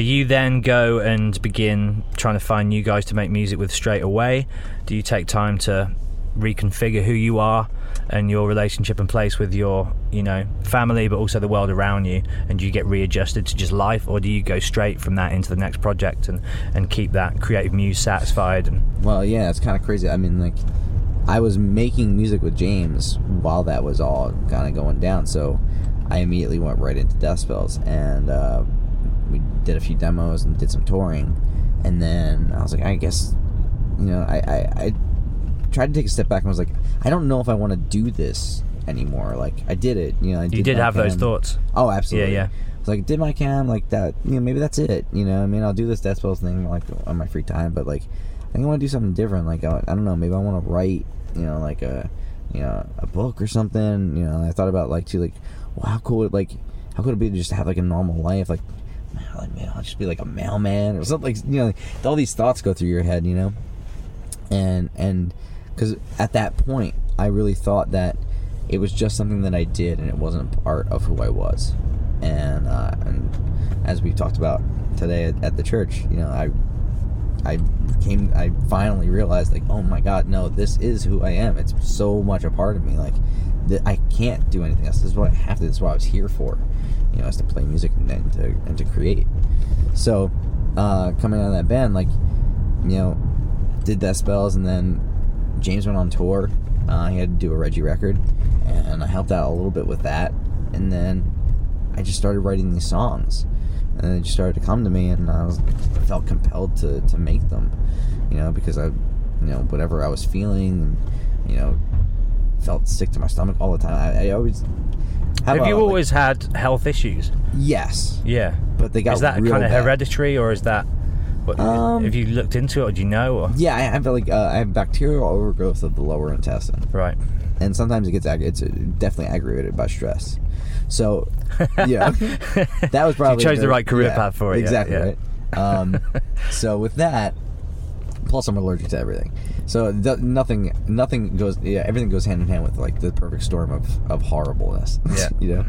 Do you then go and begin trying to find new guys to make music with straight away? Do you take time to reconfigure who you are and your relationship and place with your, you know, family, but also the world around you? And do you get readjusted to just life, or do you go straight from that into the next project and and keep that creative muse satisfied? And Well, yeah, it's kind of crazy. I mean, like, I was making music with James while that was all kind of going down, so I immediately went right into Spells, and uh, did a few demos and did some touring, and then I was like, I guess, you know, I, I, I tried to take a step back and was like, I don't know if I want to do this anymore. Like, I did it, you know. I you did have those thoughts. Oh, absolutely. Yeah, yeah. It's like did My Chem like that. You know, maybe that's it. You know, I mean, I'll do this Death Spells thing like on my free time, but like, I think I want to do something different. Like, I, I don't know, maybe I want to write. You know, like a, you know, a book or something. You know, I thought about like too, like, well, how cool would like, how could it be to just have like a normal life, like. Like, man, I'll just be like a mailman or something. Like, you know, all these thoughts go through your head, you know, and and because at that point, I really thought that it was just something that I did and it wasn't a part of who I was. And uh, and as we talked about today at, at the church, you know, I I came I finally realized like, oh my God, no, this is who I am. It's so much a part of me. Like that I can't do anything else. This is what I have to. This is what I was here for. You know, is to play music and, to and to create. So uh, coming out of that band, like you know, did Death Spells and then James went on tour. Uh, he had to do a Reggie record, and I helped out a little bit with that. And then I just started writing these songs, and then it just started to come to me, and I was felt compelled to to make them, you know, because I, you know, whatever I was feeling, you know, felt sick to my stomach all the time. I, I always Have a- you like- always had health issues? yes, Yeah. but they got is that real kind of bad. hereditary, or is that? What, Um, have you looked into it, or do you know? Or? Yeah, I have like uh, I have bacterial overgrowth of the lower intestine. Right. and sometimes it gets ag- it's uh, definitely aggravated by stress. So, yeah, that was probably chose the right career path for it, yeah, Exactly yeah. right. Um, so with that, plus I'm allergic to everything. So th- nothing, nothing goes. Yeah, everything goes hand in hand with like the perfect storm of of horribleness. Yeah. you know.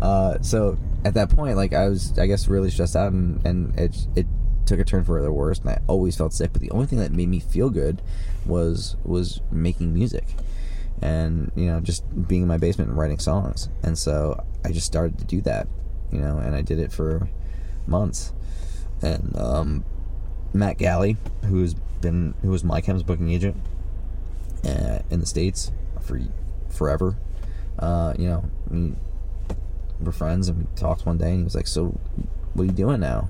Uh, so at that point, like I was, I guess, really stressed out, and and it it took a turn for the worse, and I always felt sick. But the only thing that made me feel good was was making music and you know just being in my basement and writing songs and so i just started to do that you know and i did it for months and um, matt Galle who's been who was my Chem's booking agent uh, in the states for forever. Uh, you know, we were friends and we talked one day, and he was like, "So, what are you doing now?"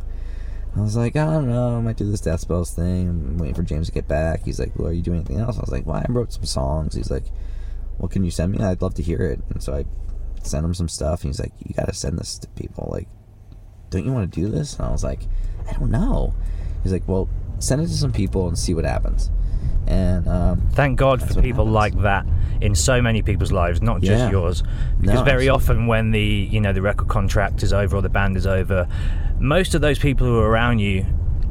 I was like, I don't know, I might do this Death Spells thing. I'm waiting for James to get back. He's like, Well, are you doing anything else? I was like, Well, I wrote some songs. He's like, Well, can you send me? I'd love to hear it. And so I sent him some stuff. And he's like, You got to send this to people. Like, don't you want to do this? And I was like, I don't know. He's like, Well, send it to some people and see what happens. And um, Thank God for people happens. like that in so many people's lives, not just Yeah. yours. Because No, very absolutely. often when the you know the record contract is over or the band is over, most of those people who are around you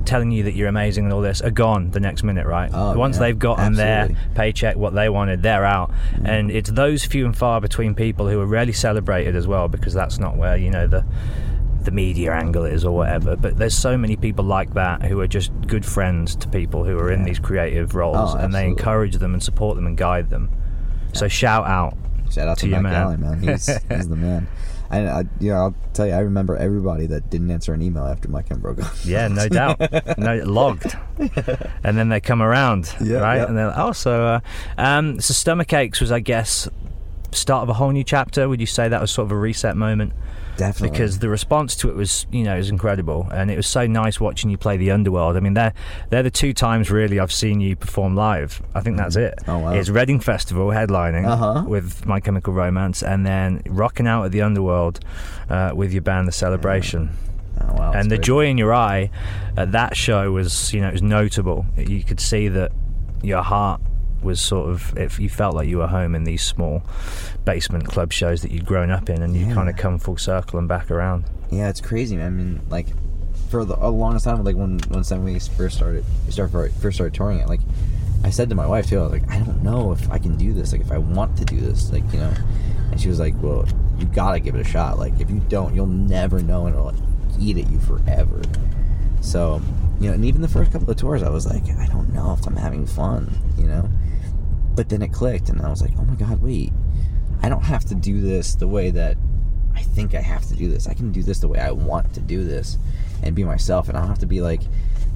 telling you that you're amazing and all this are gone the next minute, right? Oh, Once yeah, they've gotten their absolutely. Mm-hmm. paycheck, what they wanted, they're out. And it's those few and far between people who are rarely celebrated as well, because that's not where you know the the media angle is or whatever. But there's so many people like that who are just good friends to people who are in these creative roles, Oh, and they encourage them and support them and guide them. So shout out. Shout out To to, your Matt man. Galle, man. He's, he's the man. I, I, you know, I'll tell you, I remember everybody that didn't answer an email after my Chem broke up. Yeah, no doubt. No, logged. And then they come around, Yeah, right? yeah. And they're like, oh, so, uh, um, so Stomachaches was, I guess, start of a whole new chapter. Would you say that was sort of a reset moment? Definitely. Because the response to it was, you know, was incredible, and it was so nice watching you play the Underworld. I mean, they're they're the two times really I've seen you perform live. I think that's it. Oh, wow. It's Reading Festival headlining Uh-huh. with My Chemical Romance, and then rocking out at the Underworld uh, with your band, The Cellabration oh, wow, and the great. joy in your eye at that show was you know it was notable you could see that your heart was sort of if you felt like you were home in these small basement club shows that you'd grown up in and you Yeah. kind of come full circle and back around Yeah, it's crazy, man. I mean, like, for the a longest time, like when when Seven Weeks first started, we started first started touring it. Like, I said to my wife too, I was like, I don't know if I can do this. Like, if I want to do this, like, you know. And she was like, Well, you gotta give it a shot. Like, if you don't, you'll never know, and it'll like, eat at you forever. So, you know, and even the first couple of tours, I was like, I don't know if I'm having fun, you know. But then it clicked, and I was like, Oh my god, wait, I don't have to do this the way that I think I have to do this. I can do this the way I want to do this and be myself and I don't have to be like,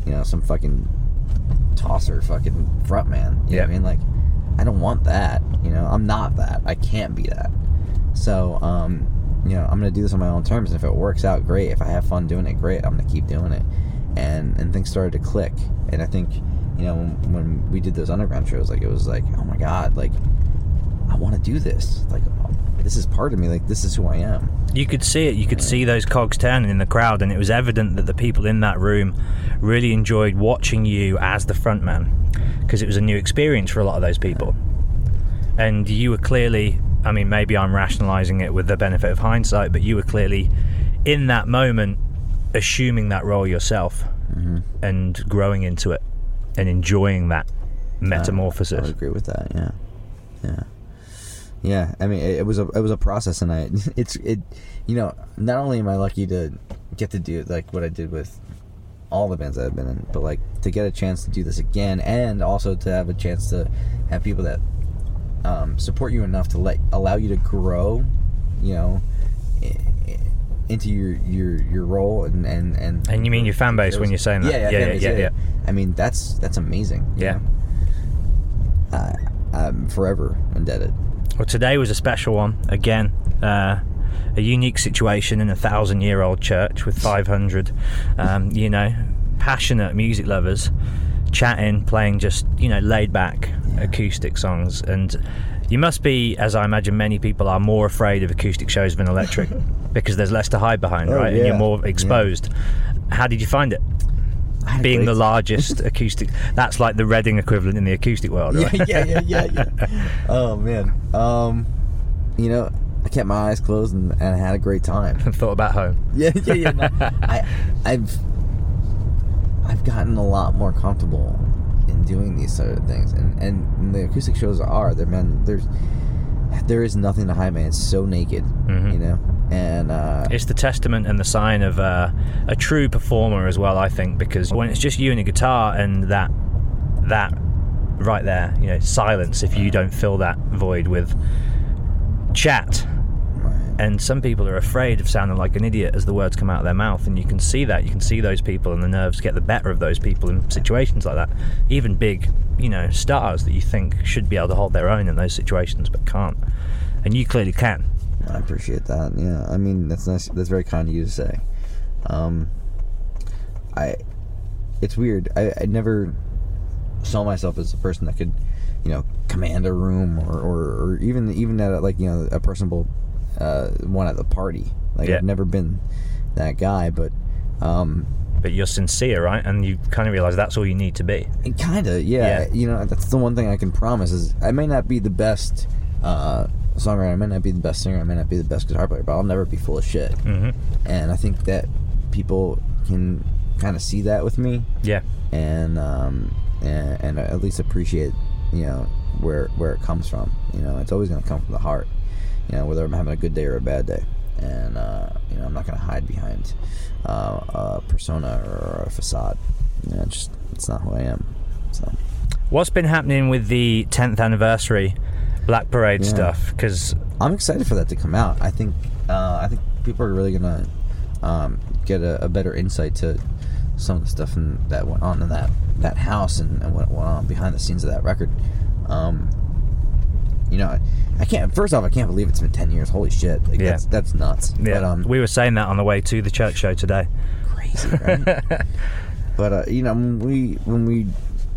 you know, some fucking tosser fucking front man. You know what I mean? Like I don't want that, you know. I'm not that. I can't be that. So, um, you know, I'm gonna do this on my own terms and if it works out great, if I have fun doing it, great, I'm gonna keep doing it. And and things started to click. And I think, you know, when, when we did those underground shows, like it was like, oh my god, like I want to do this. Like, this is part of me. Like, this is who I am. you could see it you could see those cogs turning in the crowd and it was evident that the people in that room really enjoyed watching you as the front man because it was a new experience for a lot of those people and you were clearly i mean maybe i'm rationalizing it with the benefit of hindsight but you were clearly in that moment assuming that role yourself mm-hmm. and growing into it and enjoying that metamorphosis. I would agree with that. Yeah, yeah, yeah. I mean, it, it was a it was a process, and I it's it. You know, not only am I lucky to get to do like what I did with all the bands that I've been in, but like to get a chance to do this again, and also to have a chance to have people that um, support you enough to let allow you to grow. You know. Into your your your role and and and And you mean your fan base when you're saying that? yeah yeah Yeah, yeah, base, yeah, yeah. I mean that's that's amazing Yeah. I, I'm forever indebted. Well, today was a special one. Again, uh, a unique situation in a thousand year old church with 500, um, you know, passionate music lovers chatting, playing just, you know, laid back acoustic songs. And you must be, as I imagine many people are, more afraid of acoustic shows than electric because there's less to hide behind, Oh, right? And you're more exposed. How did you find it? I had a Being the largest acoustic, that's like the Reading equivalent in the acoustic world, right? yeah, yeah, yeah, yeah, yeah. Oh man, um, you know, I kept my eyes closed and, and I had a great time. And thought about home. Yeah, yeah, yeah. no, I, I've, I've gotten a lot more comfortable doing these sort of things, and and the acoustic shows are there, man. There's, there is nothing to hide, man. It's so naked, you know, and uh, It's the testament and the sign of uh, a true performer as well, I think, because when it's just you and a guitar and that that right there, you know, silence. If you don't fill that void with chat. And some people are afraid of sounding like an idiot as the words come out of their mouth, and you can see that. You can see those people, and the nerves get the better of those people in situations like that. Even big, you know, stars that you think should be able to hold their own in those situations, but can't. And you clearly can. I appreciate that. Yeah, I mean that's nice. That's very kind of you to say. Um, I, it's weird. I, I never saw myself as a person that could, you know, command a room or, or, or even even at like you know a personable uh, one at the party. Like Yeah. I've never been that guy, but um, But you're sincere, right? And you kind of realize that's all you need to be. kind of yeah, Yeah. You know, that's the one thing I can promise is I may not be the best uh, songwriter, I may not be the best singer, I may not be the best guitar player, but I'll never be full of shit. hmm And I think that people can kind of see that with me. Yeah. and um, and, and at least appreciate you know where where it comes from. You know, it's always going to come from the heart. You know, whether I'm having a good day or a bad day, and uh, you know, I'm not going to hide behind uh, a persona or a facade. You know, it's just it's not who I am. So What's been happening with the 10th anniversary Black Parade Yeah. stuff? Because I'm excited for that to come out. I think uh, I think people are really gonna um, get a, a better insight to some of the stuff in, that went on in that that house and, and what went on behind the scenes of that record. Um, you know, I, can't. First off, I can't believe it's been ten years. Holy shit! Like, Yeah. that's that's nuts. yeah, But, um, we were saying that on the way to the church show today. crazy, right? but uh, you know, when we when we,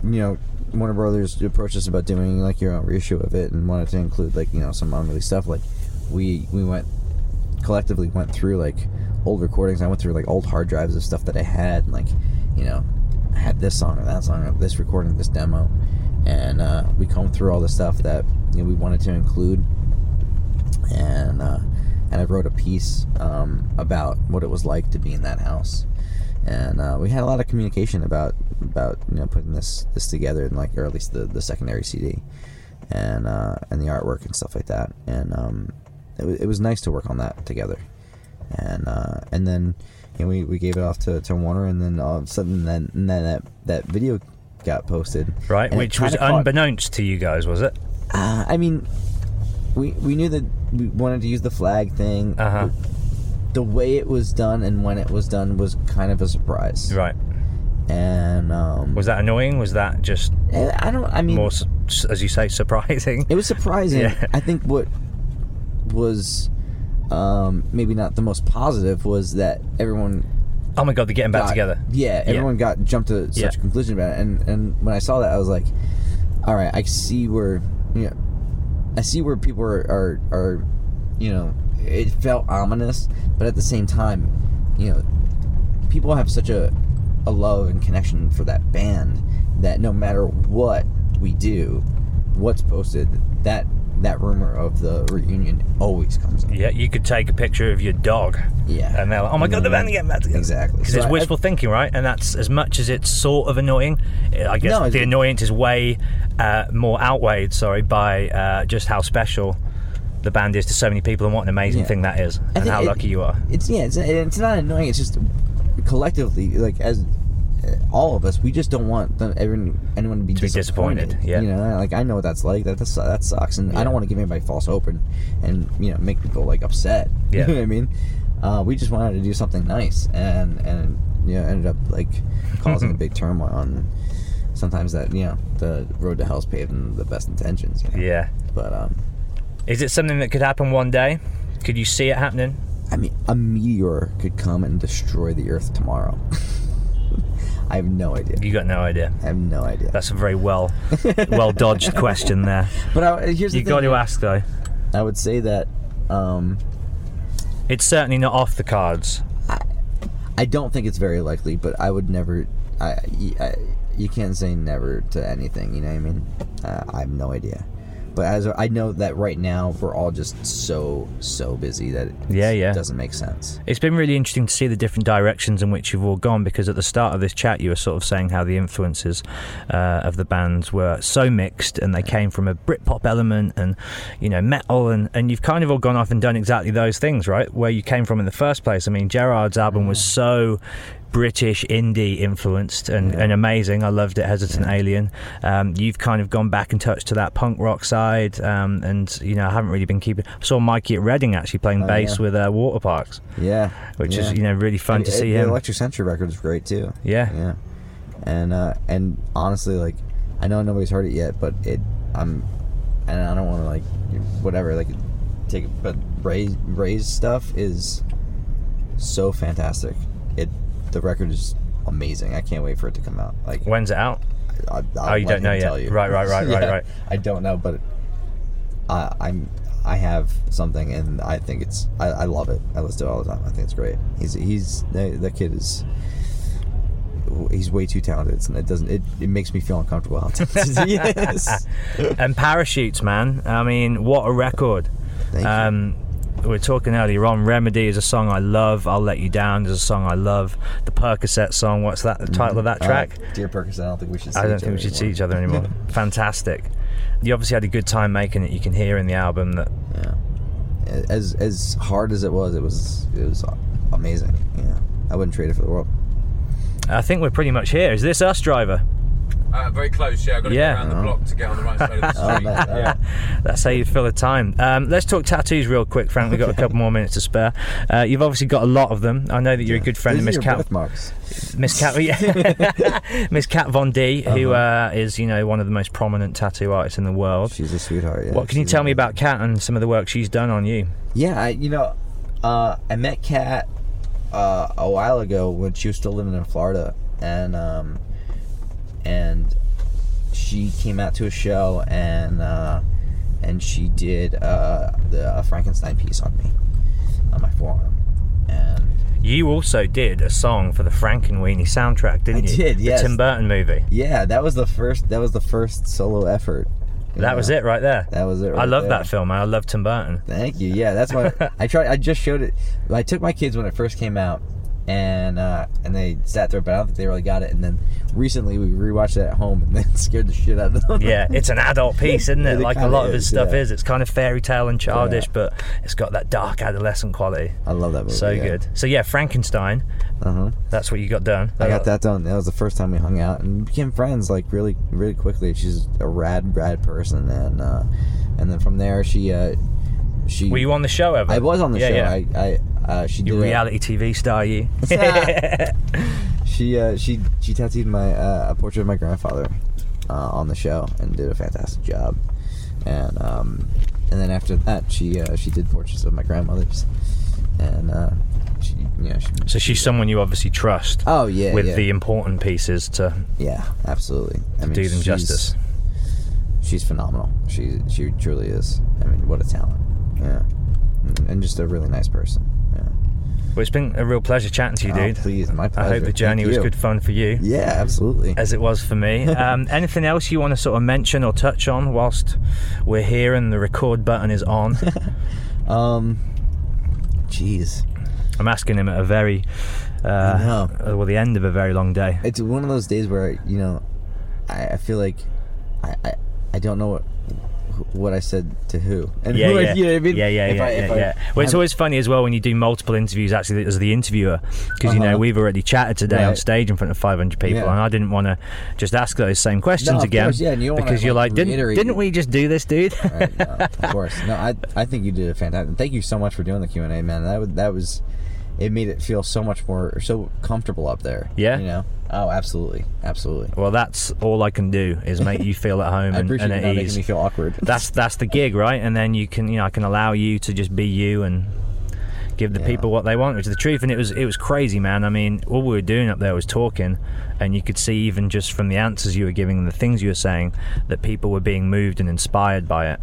you know, Warner Brothers approached us about doing like your own reissue of it and wanted to include like you know some unreleased stuff. Like we we went collectively went through like old recordings. I went through like old hard drives of stuff that I had, and, like you know, I had this song or that song or this recording, this demo, and uh, we combed through all the stuff that you know, we wanted to include, and uh, and I wrote a piece um, about what it was like to be in that house, and uh, we had a lot of communication about about you know putting this this together and like or at least the the secondary CD, and uh, and the artwork and stuff like that, and um, it, wa- it was nice to work on that together, and uh, and then we, we gave it off to, to Warner, and then all of a sudden then then that that video got posted, Right, and which was caught- unbeknownst to you guys, was it? uh, I mean, we we knew that we wanted to use the flag thing. Uh huh. The way it was done and when it was done was kind of a surprise. Right. And um, Was that annoying? Was that just eh, I don't. I mean, more, as you say, surprising? it was surprising. Yeah. I think what was um, maybe not the most positive was that everyone Oh my god, they're getting back got- together. Yeah, everyone got jumped to such Yeah. a conclusion about it, and and when I saw that, I was like, all right, I see where you know, I see where people are are, are you know, it felt ominous, but at the same time, you know, people have such a a love and connection for that band that no matter what we do, what's posted, that that rumor of the reunion always comes up. Yeah, you could take a picture of your dog. Yeah. And they're like, oh my god, the band are getting back together. Exactly. Because So it's I- wishful thinking, right? And that's as much as it's sort of annoying. I guess No, it's- the annoyance is way uh, more outweighed, sorry, by uh, just how special the band is to so many people and what an amazing Yeah. thing that is, and think how it- lucky you are. It's yeah, it's, it's not annoying. It's just collectively, like as all of us, we just don't want them, everyone, anyone to be To disappointed. disappointed, yeah. you know, like I know what that's like. That that's, that sucks, and I don't want to give anybody false hope and and you know make people like upset. Yeah. you know what I mean. Uh, we just wanted to do something nice, and and you know ended up like causing a big turmoil. And sometimes that you know the road to hell's paved in the best intentions. You know? Yeah. but um, Is it something that could happen one day? Could you see it happening? I mean, a meteor could come and destroy the Earth tomorrow. I have no idea. You got no idea. I have no idea. That's a very well, well dodged question there. but I, here's the You thing. got to ask though. I would say that um, It's certainly not off the cards. I don't think it's very likely, but I would never. I, I you can't say never to anything. You know what I mean? Uh, I have no idea. But as I know that right now we're all just so so busy that it Yeah, yeah. doesn't make sense. It's been really interesting to see the different directions in which you've all gone because at the start of this chat you were sort of saying how the influences uh, of the bands were so mixed and they came from a Britpop element and you know metal and, and you've kind of all gone off and done exactly those things right where you came from in the first place. I mean Gerard's album was so British indie influenced and, and amazing. I loved it. Hesitant Alien. Um, you've kind of gone back and touched to that punk rock side, um, and you know I haven't really been keeping. I saw Mikey at Reading actually playing Oh, bass yeah. with uh, Waterparks, Yeah, which is you know really fun to It- see the him. Electric Century record is great too. Yeah. yeah, and uh, and honestly, like I know nobody's heard it yet, but it I'm and I don't want to like whatever like take it, but Ray's Ray's stuff is so fantastic. It the record is amazing. I can't wait for it to come out. Like When's it out? I, Oh, you don't know yet. you. Right, right, right, right, Yeah, right. I don't know, but I, I'm I have something, and I think it's I, I love it. I listen to it all the time. I think it's great. He's he's that, kid is he's way too talented. and it doesn't it, it makes me feel uncomfortable how talented he is. and parachutes, man. I mean, what a record. Thank you. Um, we were talking earlier on. Remedy is a song I love. I'll let you down is a song I love. The Percocet song. What's that? The title of that track? Uh, Dear Percocet, I don't think we should. See I don't think we should see each other anymore. Fantastic. You obviously had a good time making it. You can hear in the album that Yeah. As as hard as it was, it was it was amazing. Yeah. I wouldn't trade it for the world. I think we're pretty much here. Is this us, driver? Uh, very close, yeah. I've got to Yeah. go around the block to get on the right side of the Oh, street. yeah. That's how you fill the time. Um, let's talk tattoos real quick, Frank. We've got a couple more minutes to spare. Uh, you've obviously got a lot of them. I know that you're a good friend of Miss Kat. birthmarks. Miss Kat, yeah. Miss Kat Von D, who Uh-huh. uh, is you know one of the most prominent tattoo artists in the world. She's a sweetheart. Yeah. what can you tell me about Kat and some of the work she's done on you? Yeah, I, you know, uh, I met Kat uh, a while ago when she was still living in Florida, and um, and she came out to a show and uh, and she did uh, the a Frankenstein piece on me on my forearm, and You also did a song for the Frankenweenie soundtrack, didn't I you? did, The yes. Tim Burton movie. yeah, that was the first that was the first solo effort. That was it right there. That was it. I love there. that film. I love Tim Burton. Thank you. Yeah, that's why I tried. I just showed it. I took my kids when it first came out, and uh, and they sat there, but I don't think they really got it. And then recently we rewatched it at home, and then scared the shit out of them. Yeah, it's an adult piece, isn't Yeah, it? it Like a lot of his is, stuff yeah. is. It's kind of fairy tale and childish, Yeah. but it's got that dark adolescent quality. I love that movie. So yeah. good. So yeah, Frankenstein. Uh huh. That's what you got done. I got that done. That was the first time we hung out and became friends like really, really quickly. She's a rad, rad person, and uh, and then from there she uh, she. Were you on the show ever? I was on the yeah, show. Yeah. I, I uh, she you did a- reality TV star, you. she uh, she she tattooed my uh, a portrait of my grandfather uh, on the show and did a fantastic job. And um, and then after that, she uh, she did portraits of my grandmothers, and uh, she you know she, so she's someone you obviously trust. Oh, yeah, With yeah. the important pieces to yeah absolutely I mean, do them she's- justice. She's phenomenal. She she truly is. I mean, what a talent. Yeah, and, just a really nice person. Yeah. Well, it's been a real pleasure chatting to you, Oh, dude. please, my pleasure. I hope the journey was good fun for you. Yeah, absolutely. As it was for me. Um, anything else you want to sort of mention or touch on whilst we're here and the record button is on? Um, jeez. I'm asking him at a very, uh, uh, well, the end of a very long day. it's one of those days where you know I, I feel like I, I I don't know what what I said to who and Yeah, who I- yeah, you know I mean? yeah, yeah, If yeah, I- yeah, I- yeah. Well, it's always funny as well when you do multiple interviews actually as the interviewer, because you know Uh-huh. we've already chatted today on stage in front of 500 people, and I didn't want to just ask those same questions No, again course, yeah, you because you're like, like, didn't didn't we just do this, dude? Right, no, of course. No, I I think you did a fantastic. Thank you so much for doing the Q and A, man. That was that was it made it feel so much more so comfortable up there. Yeah? you know. Oh, absolutely, absolutely. well, that's all I can do is make you feel at home and, and at ease. making me feel awkward. that's that's the gig, right? And then you can, you know, I can allow you to just be you and give the Yeah. people what they want, which is the truth. And it was it was crazy, man. I mean, all we were doing up there was talking, and you could see even just from the answers you were giving and the things you were saying that people were being moved and inspired by it.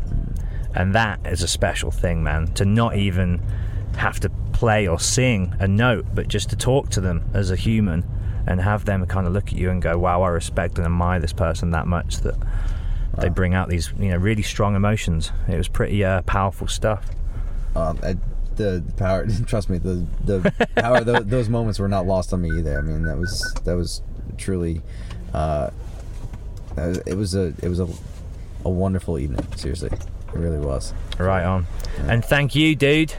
And that is a special thing, man. To not even have to play or sing a note, but just to talk to them as a human and have them kind of look at you and go, "Wow, I respect and admire this person that much that." They bring out these, you know, really strong emotions. It was pretty uh, powerful stuff. um, I, the, the power. Trust me, the the power. those, those moments were not lost on me either. I mean, that was that was truly. Uh, it was a it was a, a wonderful evening. Seriously, it really was. Right on. And thank you, dude.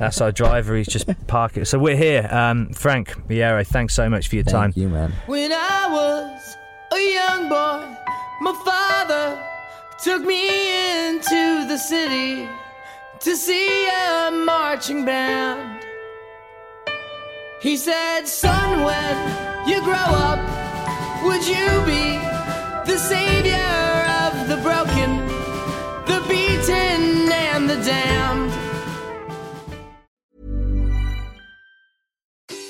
That's our driver. He's just parking. So we're here. Um, Frank Iero, thanks so much for your time. Thank you, man. When I was a young boy, my father took me into the city to see a marching band. He said, Son, when you grow up, would you be the savior of the broken, the beaten, and the damned?